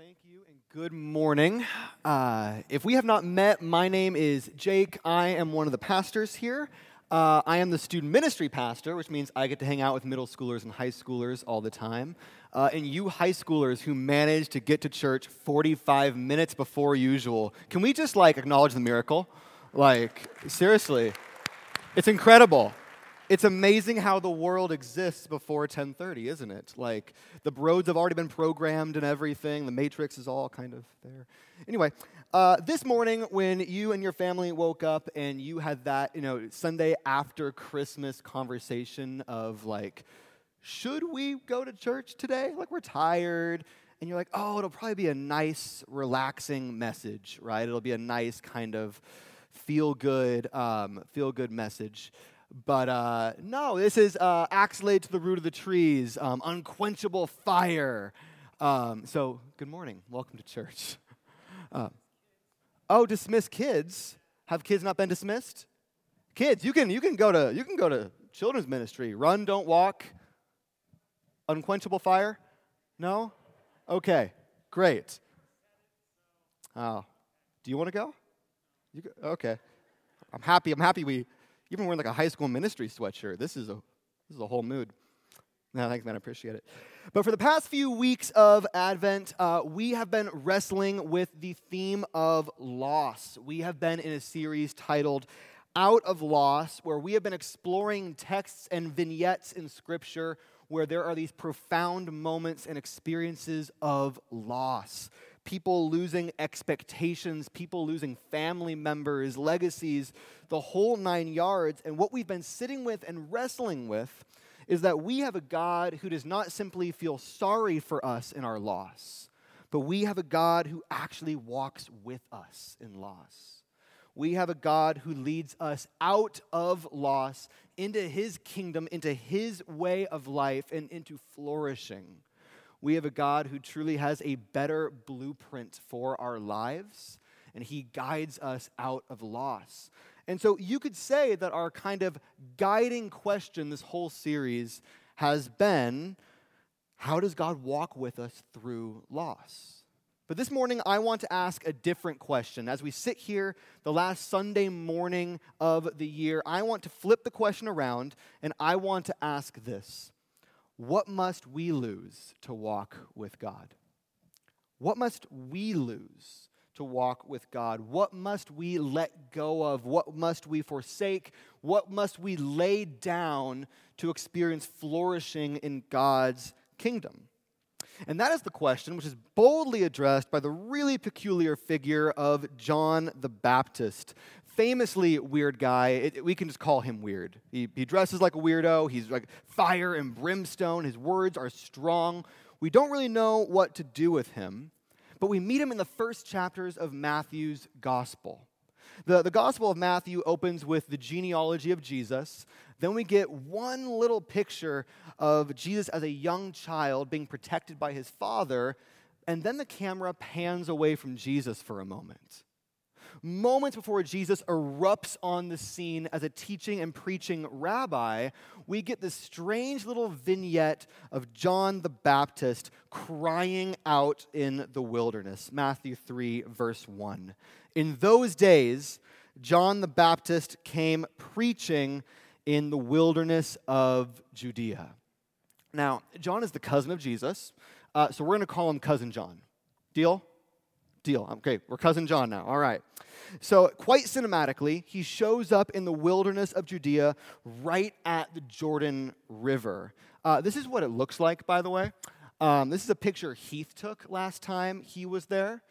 thank you and good morning. Uh, if we have not met, my name is Jake. I am one of the pastors here. Uh, I am the student ministry pastor, which means I get to hang out with middle schoolers and high schoolers all the time. Uh, and you high schoolers who manage to get to church 45 minutes before usual, can we just like acknowledge the miracle? Like, seriously, it's incredible it's amazing how the world exists before 10:30, isn't it? Like the roads have already been programmed and everything. The matrix is all kind of there. Anyway, uh, this morning when you and your family woke up and you had that, you know, Sunday after Christmas conversation of like, should we go to church today? Like we're tired. And you're like, oh, it'll probably be a nice, relaxing message, right? It'll be a nice kind of feel good, um, feel good message. But uh, no, this is uh, axe laid to the root of the trees, um, unquenchable fire. Um, so, good morning. Welcome to church. Uh, oh, dismiss kids. Have kids not been dismissed? Kids, you can you can go to you can go to children's ministry. Run, don't walk. Unquenchable fire? No? Okay, great. Oh, do you want to go? You go? Okay, I'm happy. I'm happy we even wearing like a high school ministry sweatshirt. This is a this is a whole mood. No, thanks, man. I appreciate it. But for the past few weeks of Advent, uh, we have been wrestling with the theme of loss. We have been in a series titled Out of Loss, where we have been exploring texts and vignettes in Scripture where there are these profound moments and experiences of loss people losing expectations, people losing family members, legacies, the whole nine yards. And what we've been sitting with and wrestling with is that we have a God who does not simply feel sorry for us in our loss, but we have a God who actually walks with us in loss. We have a God who leads us out of loss into his kingdom, into his way of life, and into flourishing. We have a God who truly has a better blueprint for our lives, and He guides us out of loss. And so you could say that our kind of guiding question this whole series has been how does God walk with us through loss? But this morning, I want to ask a different question. As we sit here, the last Sunday morning of the year, I want to flip the question around and I want to ask this what must we lose to walk with God? What must we lose to walk with God? What must we let go of? What must we forsake? What must we lay down to experience flourishing in God's kingdom? And that is the question which is boldly addressed by the really peculiar figure of John the Baptist, famously weird guy. It, we can just call him weird. He, he dresses like a weirdo. He's like fire and brimstone. His words are strong. We don't really know what to do with him, but we meet him in the first chapters of Matthew's gospel. The, the Gospel of Matthew opens with the genealogy of Jesus. Then we get one little picture of Jesus as a young child being protected by his father. And then the camera pans away from Jesus for a moment moments before Jesus erupts on the scene as a teaching and preaching rabbi, we get this strange little vignette of John the Baptist crying out in the wilderness. Matthew 3, verse 1. In those days, John the Baptist came preaching in the wilderness of Judea. Now, John is the cousin of Jesus, uh, so we're going to call him Cousin John. Deal? Deal. Okay, we're Cousin John now. All right. So, quite cinematically, he shows up in the wilderness of Judea right at the Jordan River. Uh, this is what it looks like, by the way. Um, this is a picture Heath took last time he was there.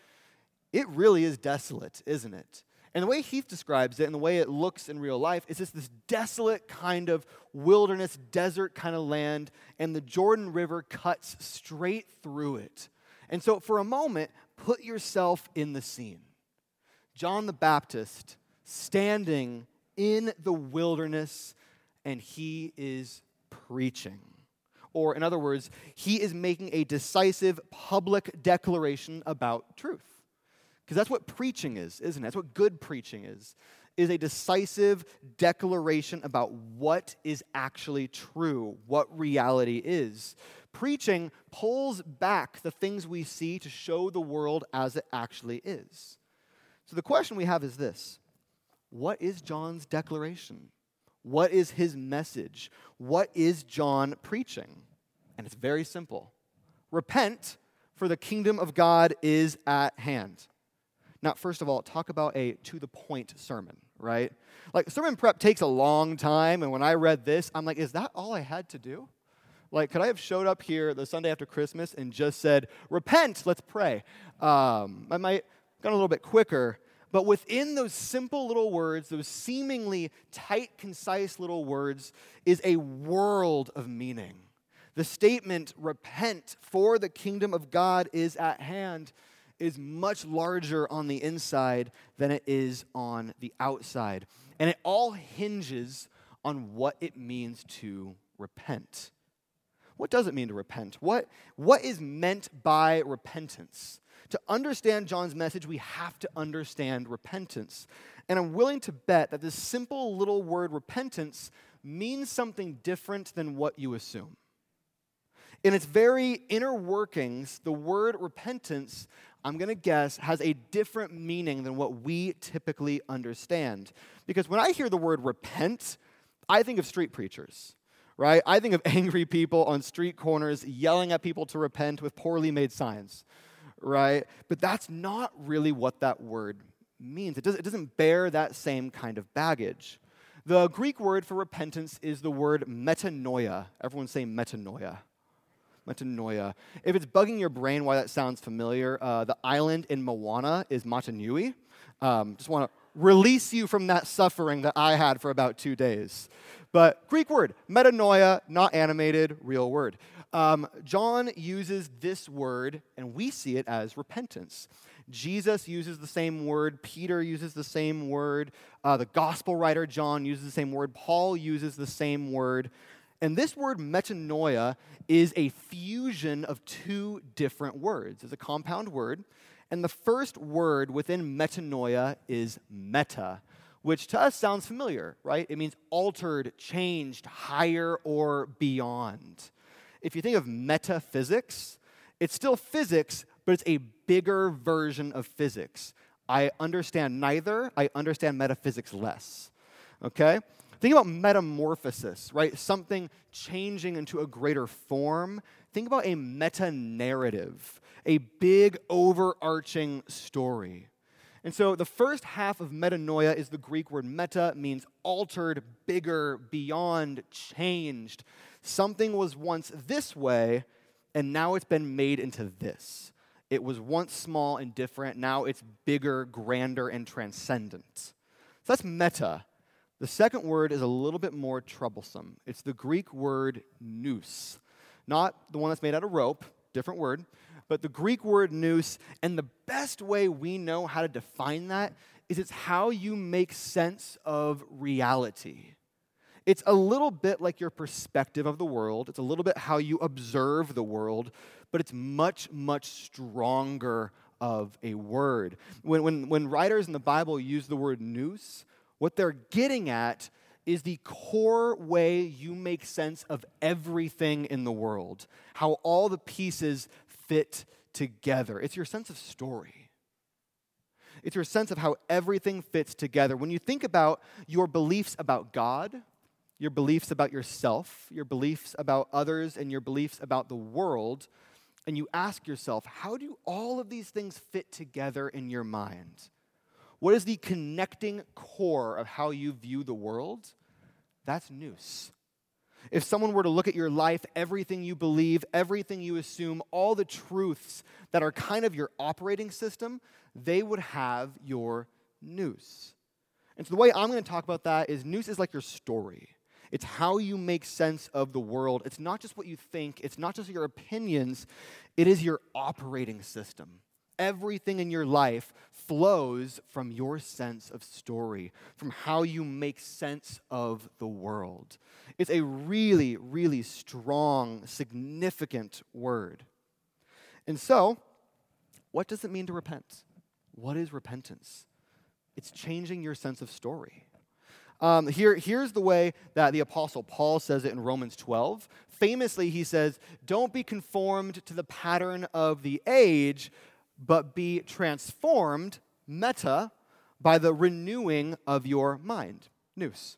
It really is desolate, isn't it? And the way Heath describes it and the way it looks in real life is just this desolate kind of wilderness, desert kind of land, and the Jordan River cuts straight through it. And so, for a moment, put yourself in the scene. John the Baptist standing in the wilderness and he is preaching. Or, in other words, he is making a decisive public declaration about truth. Because that's what preaching is, isn't it? That's what good preaching is, is a decisive declaration about what is actually true, what reality is. Preaching pulls back the things we see to show the world as it actually is. So the question we have is this What is John's declaration? What is his message? What is John preaching? And it's very simple Repent, for the kingdom of God is at hand. Now, first of all, talk about a to the point sermon, right? Like, sermon prep takes a long time, and when I read this, I'm like, is that all I had to do? Like, could I have showed up here the Sunday after Christmas and just said, Repent, let's pray? Um, I might have gone a little bit quicker, but within those simple little words, those seemingly tight, concise little words, is a world of meaning. The statement, Repent, for the kingdom of God is at hand, is much larger on the inside than it is on the outside. And it all hinges on what it means to repent. What does it mean to repent? What, what is meant by repentance? To understand John's message, we have to understand repentance. And I'm willing to bet that this simple little word repentance means something different than what you assume. In its very inner workings, the word repentance, I'm going to guess, has a different meaning than what we typically understand. Because when I hear the word repent, I think of street preachers, right? I think of angry people on street corners yelling at people to repent with poorly made signs, right? But that's not really what that word means. It, does, it doesn't bear that same kind of baggage. The Greek word for repentance is the word metanoia. Everyone say metanoia metanoia. If it's bugging your brain why that sounds familiar, uh, the island in Moana is Motunui. Um, just want to release you from that suffering that I had for about two days. But Greek word, metanoia, not animated, real word. Um, John uses this word, and we see it as repentance. Jesus uses the same word. Peter uses the same word. Uh, the gospel writer John uses the same word. Paul uses the same word. And this word metanoia is a fusion of two different words. It's a compound word. And the first word within metanoia is meta, which to us sounds familiar, right? It means altered, changed, higher, or beyond. If you think of metaphysics, it's still physics, but it's a bigger version of physics. I understand neither, I understand metaphysics less. Okay? Think about metamorphosis, right? Something changing into a greater form. Think about a meta narrative, a big overarching story. And so the first half of metanoia is the Greek word meta, means altered, bigger, beyond, changed. Something was once this way, and now it's been made into this. It was once small and different, now it's bigger, grander, and transcendent. So that's meta. The second word is a little bit more troublesome. It's the Greek word nous, not the one that's made out of rope, different word, but the Greek word nous. And the best way we know how to define that is it's how you make sense of reality. It's a little bit like your perspective of the world, it's a little bit how you observe the world, but it's much, much stronger of a word. When, when, when writers in the Bible use the word nous, what they're getting at is the core way you make sense of everything in the world, how all the pieces fit together. It's your sense of story. It's your sense of how everything fits together. When you think about your beliefs about God, your beliefs about yourself, your beliefs about others, and your beliefs about the world, and you ask yourself, how do all of these things fit together in your mind? What is the connecting core of how you view the world? That's nous. If someone were to look at your life, everything you believe, everything you assume, all the truths that are kind of your operating system, they would have your nous. And so the way I'm going to talk about that is nous is like your story. It's how you make sense of the world. It's not just what you think, it's not just your opinions, it is your operating system everything in your life flows from your sense of story, from how you make sense of the world. It's a really, really strong, significant word. And so, what does it mean to repent? What is repentance? It's changing your sense of story. Um, here, here's the way that the Apostle Paul says it in Romans 12. Famously, he says, Don't be conformed to the pattern of the age, but be transformed, meta, by the renewing of your mind, nous.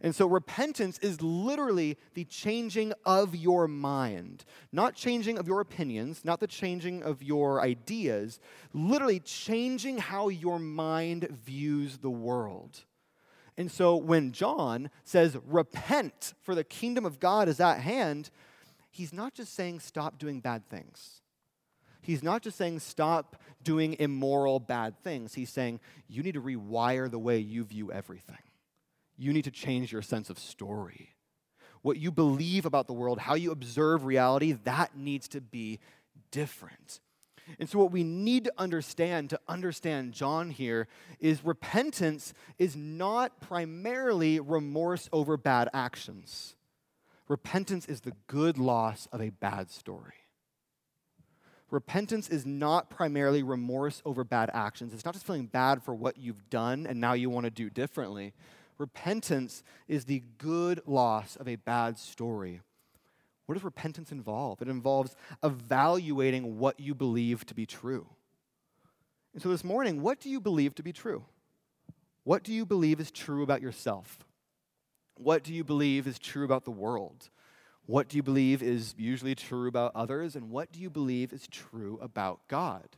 And so repentance is literally the changing of your mind, not changing of your opinions, not the changing of your ideas, literally changing how your mind views the world. And so when John says, repent, for the kingdom of God is at hand, he's not just saying stop doing bad things. He's not just saying stop doing immoral, bad things. He's saying you need to rewire the way you view everything. You need to change your sense of story. What you believe about the world, how you observe reality, that needs to be different. And so, what we need to understand to understand John here is repentance is not primarily remorse over bad actions. Repentance is the good loss of a bad story. Repentance is not primarily remorse over bad actions. It's not just feeling bad for what you've done and now you want to do differently. Repentance is the good loss of a bad story. What does repentance involve? It involves evaluating what you believe to be true. And so this morning, what do you believe to be true? What do you believe is true about yourself? What do you believe is true about the world? What do you believe is usually true about others? And what do you believe is true about God?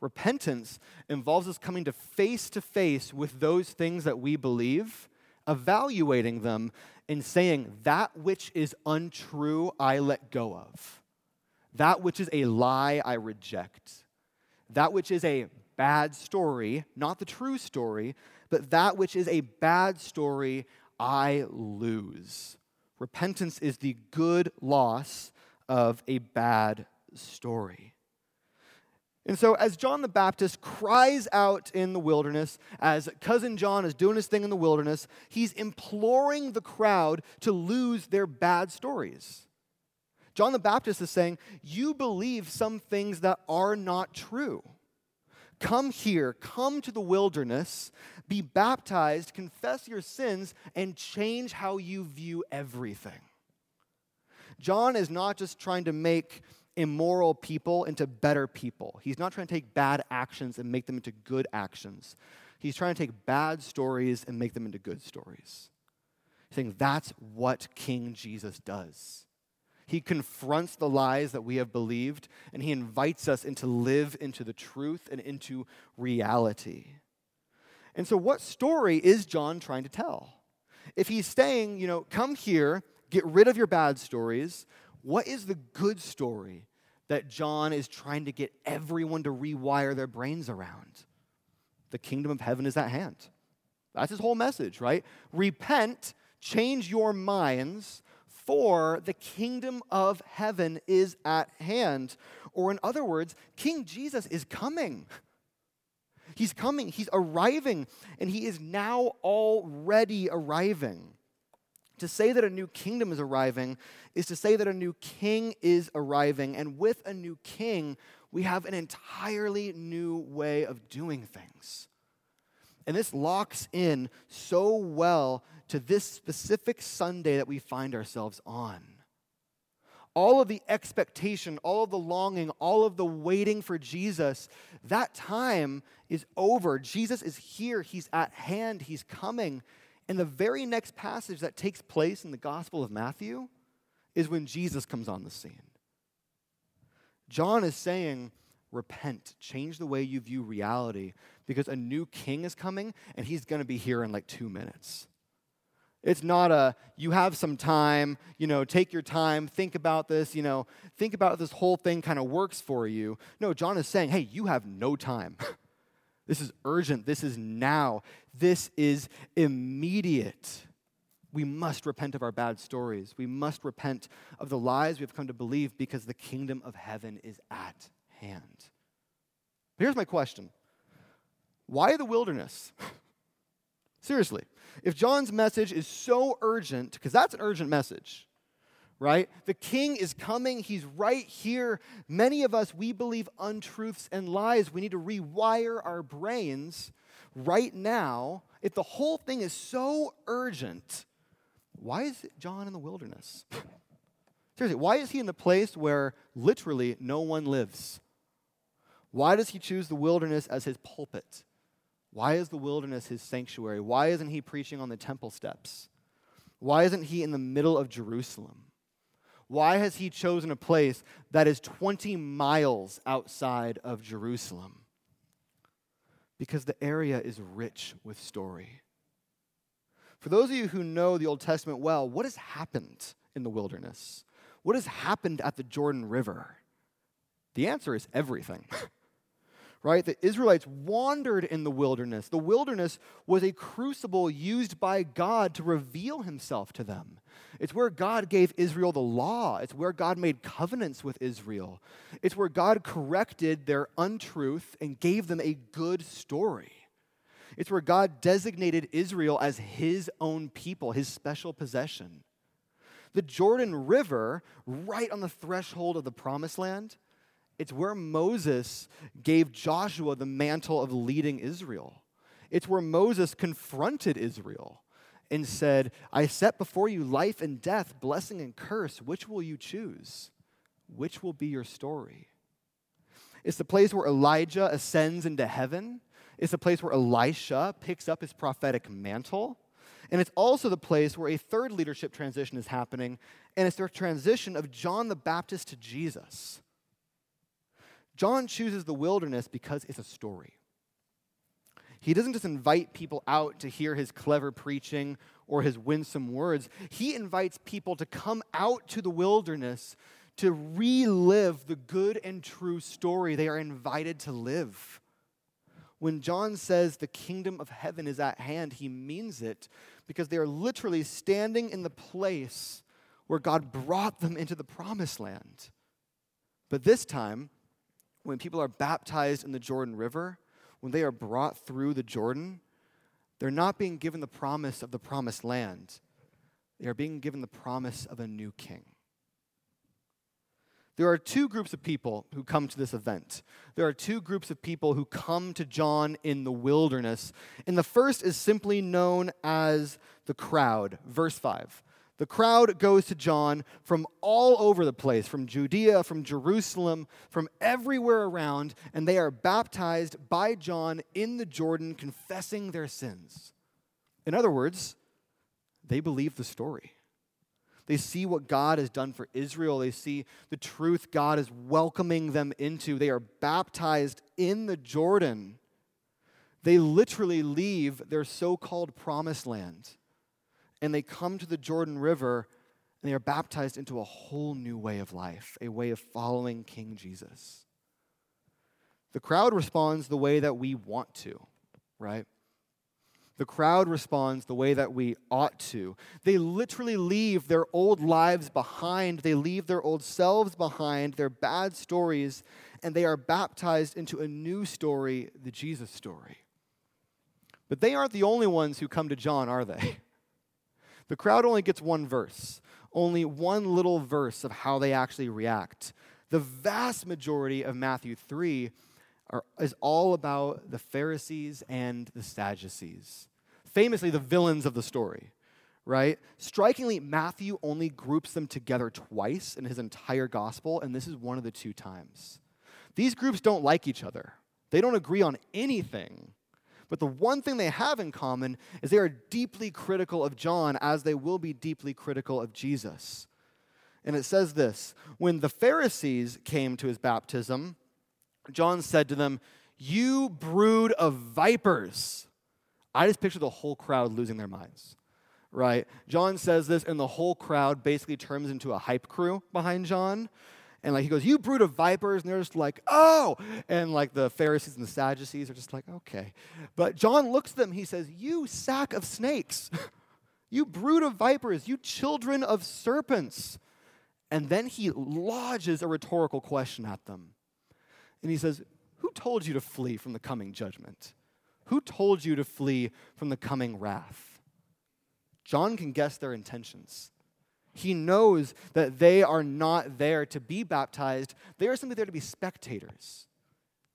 Repentance involves us coming to face to face with those things that we believe evaluating them and saying, That which is untrue, I let go of. That which is a lie, I reject. That which is a bad story, not the true story, but that which is a bad story, I lose. Repentance is the good loss of a bad story. And so, as John the Baptist cries out in the wilderness, as cousin John is doing his thing in the wilderness, he's imploring the crowd to lose their bad stories. John the Baptist is saying, You believe some things that are not true. Come here, come to the wilderness, be baptized, confess your sins, and change how you view everything. John is not just trying to make immoral people into better people. He's not trying to take bad actions and make them into good actions. He's trying to take bad stories and make them into good stories. He's saying that's what King Jesus does. He confronts the lies that we have believed and he invites us into live into the truth and into reality. And so what story is John trying to tell? If he's saying, you know, come here, get rid of your bad stories, what is the good story that John is trying to get everyone to rewire their brains around? The kingdom of heaven is at hand. That's his whole message, right? Repent, change your minds, for the kingdom of heaven is at hand. Or, in other words, King Jesus is coming. He's coming, he's arriving, and he is now already arriving. To say that a new kingdom is arriving is to say that a new king is arriving. And with a new king, we have an entirely new way of doing things. And this locks in so well to this specific Sunday that we find ourselves on. All of the expectation, all of the longing, all of the waiting for Jesus, that time is over. Jesus is here, He's at hand, He's coming. And the very next passage that takes place in the Gospel of Matthew is when Jesus comes on the scene. John is saying, Repent, change the way you view reality because a new king is coming and he's going to be here in like two minutes. It's not a, you have some time, you know, take your time, think about this, you know, think about this whole thing kind of works for you. No, John is saying, hey, you have no time. This is urgent. This is now. This is immediate. We must repent of our bad stories. We must repent of the lies we've come to believe because the kingdom of heaven is at hand. But here's my question Why the wilderness? Seriously, if John's message is so urgent, because that's an urgent message, right? The king is coming. He's right here. Many of us, we believe untruths and lies. We need to rewire our brains. right now, if the whole thing is so urgent, why is John in the wilderness? Seriously, why is he in the place where literally no one lives? Why does he choose the wilderness as his pulpit? Why is the wilderness his sanctuary? Why isn't he preaching on the temple steps? Why isn't he in the middle of Jerusalem? Why has he chosen a place that is 20 miles outside of Jerusalem? Because the area is rich with story. For those of you who know the Old Testament well, what has happened in the wilderness? What has happened at the Jordan River? The answer is everything. right? The Israelites wandered in the wilderness. The wilderness was a crucible used by God to reveal himself to them. It's where God gave Israel the law. It's where God made covenants with Israel. It's where God corrected their untruth and gave them a good story. It's where God designated Israel as his own people, his special possession. The Jordan River, right on the threshold of the promised land, it's where Moses gave Joshua the mantle of leading Israel. It's where Moses confronted Israel and said, I set before you life and death, blessing and curse. Which will you choose? Which will be your story? It's the place where Elijah ascends into heaven. It's the place where Elisha picks up his prophetic mantle. And it's also the place where a third leadership transition is happening, and it's the transition of John the Baptist to Jesus. John chooses the wilderness because it's a story. He doesn't just invite people out to hear his clever preaching or his winsome words. He invites people to come out to the wilderness to relive the good and true story they are invited to live. When John says the kingdom of heaven is at hand, he means it because they are literally standing in the place where God brought them into the promised land. But this time, when people are baptized in the Jordan River, when they are brought through the Jordan, they're not being given the promise of the promised land. They are being given the promise of a new king. There are two groups of people who come to this event. There are two groups of people who come to John in the wilderness. And the first is simply known as the crowd. Verse 5. The crowd goes to John from all over the place, from Judea, from Jerusalem, from everywhere around, and they are baptized by John in the Jordan, confessing their sins. In other words, they believe the story. They see what God has done for Israel. They see the truth God is welcoming them into. They are baptized in the Jordan. They literally leave their so called promised land and they come to the Jordan River and they are baptized into a whole new way of life, a way of following King Jesus. The crowd responds the way that we want to, right? The crowd responds the way that we ought to. They literally leave their old lives behind. They leave their old selves behind, their bad stories, and they are baptized into a new story, the Jesus story. But they aren't the only ones who come to John, are they? The crowd only gets one verse, only one little verse of how they actually react. The vast majority of Matthew 3 are, is all about the Pharisees and the Sadducees, famously the villains of the story, right? Strikingly, Matthew only groups them together twice in his entire gospel, and this is one of the two times. These groups don't like each other, they don't agree on anything. But the one thing they have in common is they are deeply critical of John, as they will be deeply critical of Jesus. And it says this When the Pharisees came to his baptism, John said to them, You brood of vipers. I just picture the whole crowd losing their minds, right? John says this, and the whole crowd basically turns into a hype crew behind John. And like he goes, You brood of vipers. And they're just like, Oh. And like the Pharisees and the Sadducees are just like, Okay. But John looks at them. He says, You sack of snakes. you brood of vipers. You children of serpents. And then he lodges a rhetorical question at them. And he says, Who told you to flee from the coming judgment? Who told you to flee from the coming wrath? John can guess their intentions. He knows that they are not there to be baptized, they are simply there to be spectators.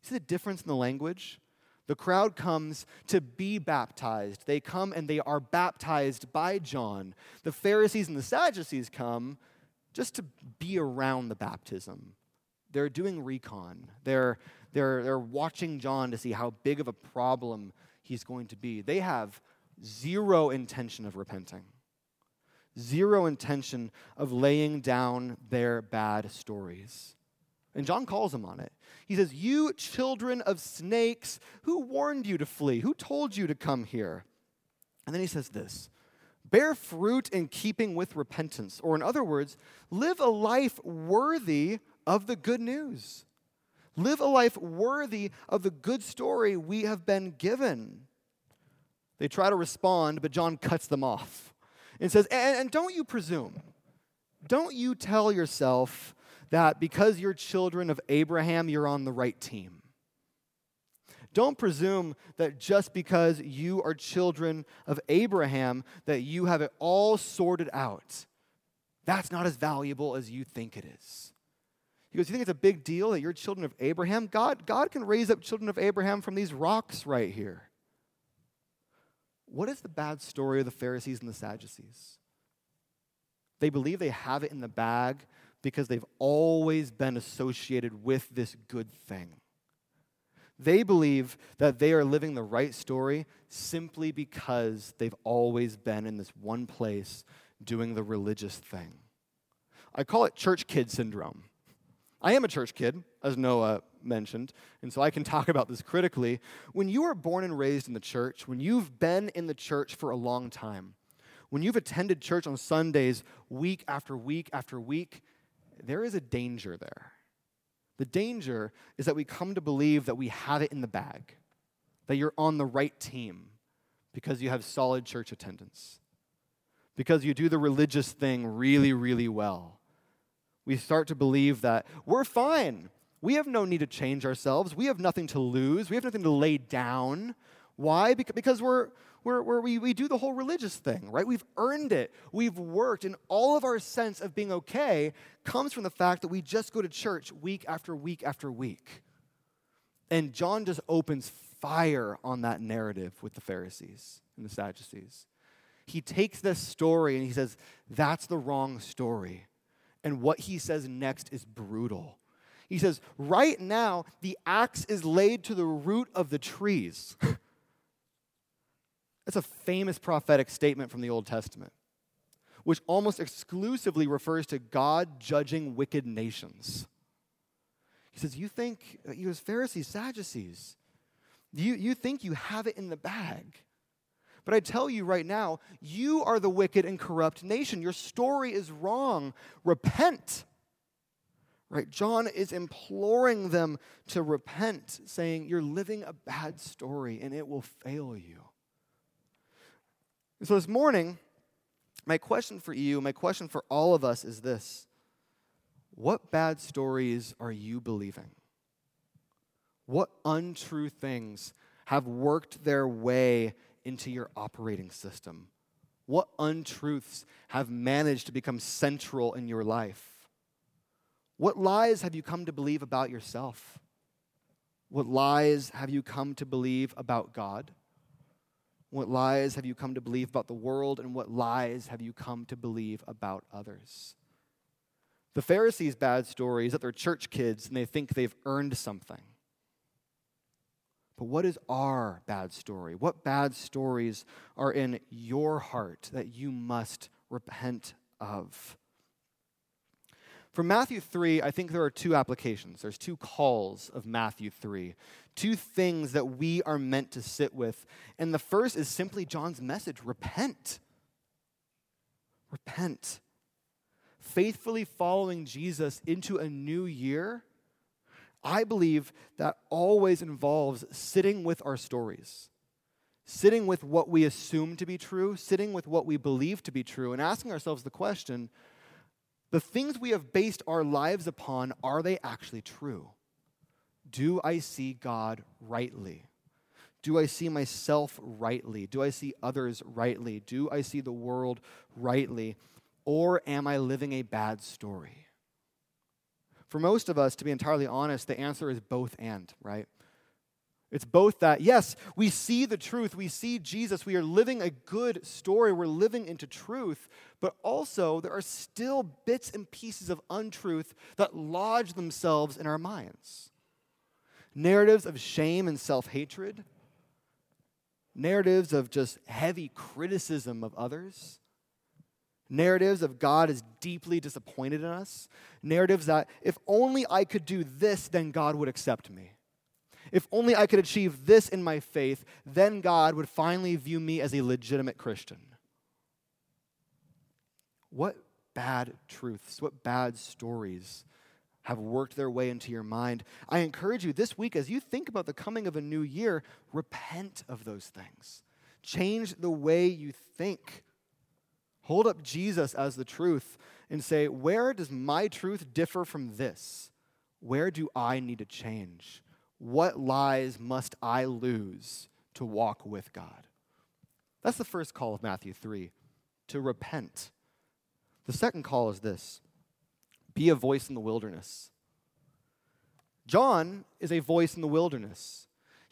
See the difference in the language? The crowd comes to be baptized. They come and they are baptized by John. The Pharisees and the Sadducees come just to be around the baptism. They're doing recon. They're, they're, they're watching John to see how big of a problem he's going to be. They have zero intention of repenting, zero intention of laying down their bad stories. And John calls them on it. He says, You children of snakes, who warned you to flee? Who told you to come here? And then he says this Bear fruit in keeping with repentance. Or, in other words, live a life worthy of the good news. Live a life worthy of the good story we have been given. They try to respond, but John cuts them off and says, And, and don't you presume, don't you tell yourself that because you're children of Abraham, you're on the right team. Don't presume that just because you are children of Abraham, that you have it all sorted out. That's not as valuable as you think it is. He goes, You think it's a big deal that you're children of Abraham? God, God can raise up children of Abraham from these rocks right here. What is the bad story of the Pharisees and the Sadducees? They believe they have it in the bag because they've always been associated with this good thing. They believe that they are living the right story simply because they've always been in this one place doing the religious thing. I call it church kid syndrome. I am a church kid, as Noah mentioned, and so I can talk about this critically. When you are born and raised in the church, when you've been in the church for a long time, when you've attended church on Sundays week after week after week, there is a danger there. The danger is that we come to believe that we have it in the bag, that you're on the right team because you have solid church attendance, because you do the religious thing really, really well. We start to believe that we're fine. We have no need to change ourselves. We have nothing to lose. We have nothing to lay down. Why? Because we're, where, where we, we do the whole religious thing, right? We've earned it, we've worked, and all of our sense of being okay comes from the fact that we just go to church week after week after week. And John just opens fire on that narrative with the Pharisees and the Sadducees. He takes this story and he says, That's the wrong story. And what he says next is brutal. He says, Right now, the axe is laid to the root of the trees. That's a famous prophetic statement from the Old Testament, which almost exclusively refers to God judging wicked nations. He says, You think, you as Pharisees, Sadducees, you, you think you have it in the bag. But I tell you right now, you are the wicked and corrupt nation. Your story is wrong. Repent. Right? John is imploring them to repent, saying, You're living a bad story and it will fail you. So this morning, my question for you, my question for all of us is this What bad stories are you believing? What untrue things have worked their way into your operating system? What untruths have managed to become central in your life? What lies have you come to believe about yourself? What lies have you come to believe about God? What lies have you come to believe about the world, and what lies have you come to believe about others? The Pharisees' bad story is that they're church kids and they think they've earned something. But what is our bad story? What bad stories are in your heart that you must repent of? From Matthew 3, I think there are two applications. There's two calls of Matthew 3, two things that we are meant to sit with. And the first is simply John's message repent. Repent. Faithfully following Jesus into a new year, I believe that always involves sitting with our stories, sitting with what we assume to be true, sitting with what we believe to be true, and asking ourselves the question the things we have based our lives upon, are they actually true? Do I see God rightly? Do I see myself rightly? Do I see others rightly? Do I see the world rightly? Or am I living a bad story? For most of us, to be entirely honest, the answer is both and, right? It's both that, yes, we see the truth, we see Jesus, we are living a good story, we're living into truth, but also there are still bits and pieces of untruth that lodge themselves in our minds. Narratives of shame and self hatred, narratives of just heavy criticism of others, narratives of God is deeply disappointed in us, narratives that if only I could do this, then God would accept me. If only I could achieve this in my faith, then God would finally view me as a legitimate Christian. What bad truths, what bad stories have worked their way into your mind. I encourage you this week, as you think about the coming of a new year, repent of those things. Change the way you think. Hold up Jesus as the truth and say, Where does my truth differ from this? Where do I need to change? What lies must I lose to walk with God? That's the first call of Matthew 3 to repent. The second call is this be a voice in the wilderness. John is a voice in the wilderness.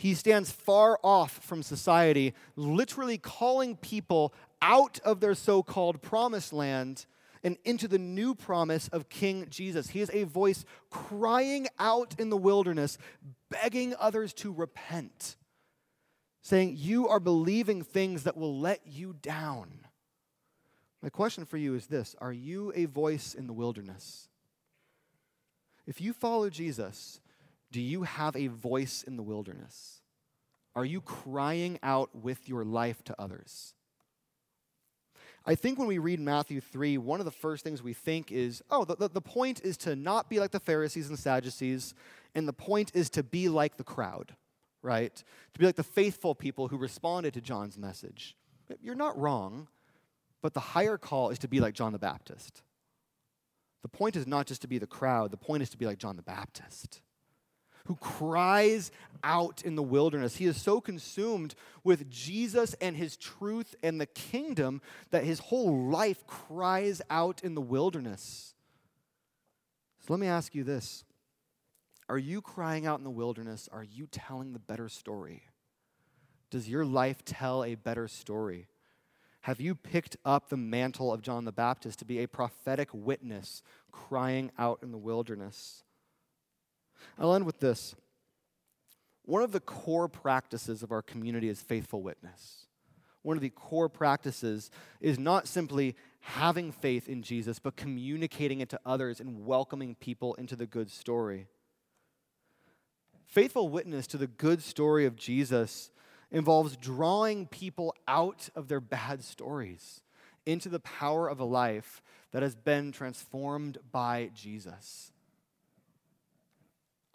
He stands far off from society, literally calling people out of their so called promised land and into the new promise of King Jesus. He is a voice crying out in the wilderness, begging others to repent, saying, You are believing things that will let you down. My question for you is this Are you a voice in the wilderness? If you follow Jesus, do you have a voice in the wilderness? Are you crying out with your life to others? I think when we read Matthew 3, one of the first things we think is oh, the, the, the, point is to not be like the Pharisees and Sadducees, and the point is to be like the crowd, right? To be like the faithful people who responded to John's message. You're not wrong, but the higher call is to be like John the Baptist. The point is not just to be the crowd, the point is to be like John the Baptist who cries out in the wilderness. He is so consumed with Jesus and his truth and the kingdom that his whole life cries out in the wilderness. So let me ask you this Are you crying out in the wilderness? Are you telling the better story? Does your life tell a better story? Have you picked up the mantle of John the Baptist to be a prophetic witness crying out in the wilderness? I'll end with this. One of the core practices of our community is faithful witness. One of the core practices is not simply having faith in Jesus, but communicating it to others and welcoming people into the good story. Faithful witness to the good story of Jesus involves drawing people out of their bad stories into the power of a life that has been transformed by Jesus.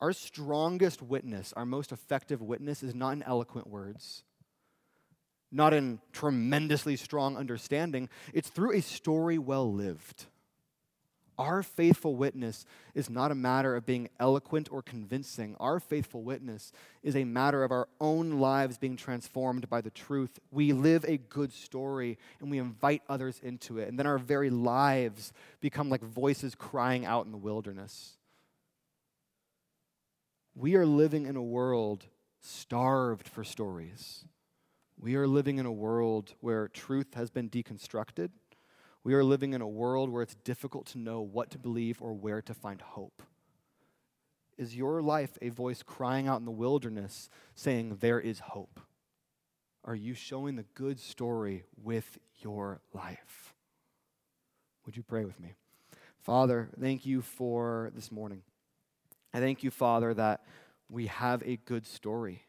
Our strongest witness, our most effective witness, is not in eloquent words, not in tremendously strong understanding. It's through a story well lived. Our faithful witness is not a matter of being eloquent or convincing. Our faithful witness is a matter of our own lives being transformed by the truth. We live a good story and we invite others into it. And then our very lives become like voices crying out in the wilderness. We are living in a world starved for stories. We are living in a world where truth has been deconstructed. We are living in a world where it's difficult to know what to believe or where to find hope. Is your life a voice crying out in the wilderness saying, There is hope? Are you showing the good story with your life? Would you pray with me? Father, thank you for this morning. I thank you, Father, that we have a good story.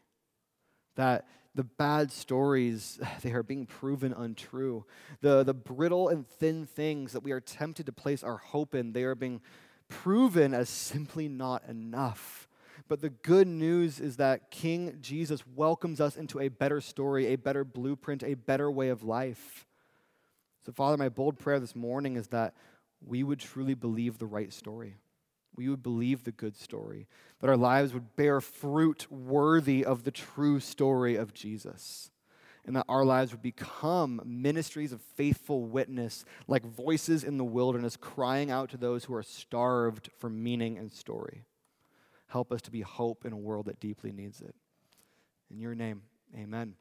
That the bad stories, they are being proven untrue. The, the brittle and thin things that we are tempted to place our hope in, they are being proven as simply not enough. But the good news is that King Jesus welcomes us into a better story, a better blueprint, a better way of life. So, Father, my bold prayer this morning is that we would truly believe the right story we would believe the good story, that our lives would bear fruit worthy of the true story of Jesus, and that our lives would become ministries of faithful witness, like voices in the wilderness crying out to those who are starved for meaning and story. Help us to be hope in a world that deeply needs it. In your name, amen.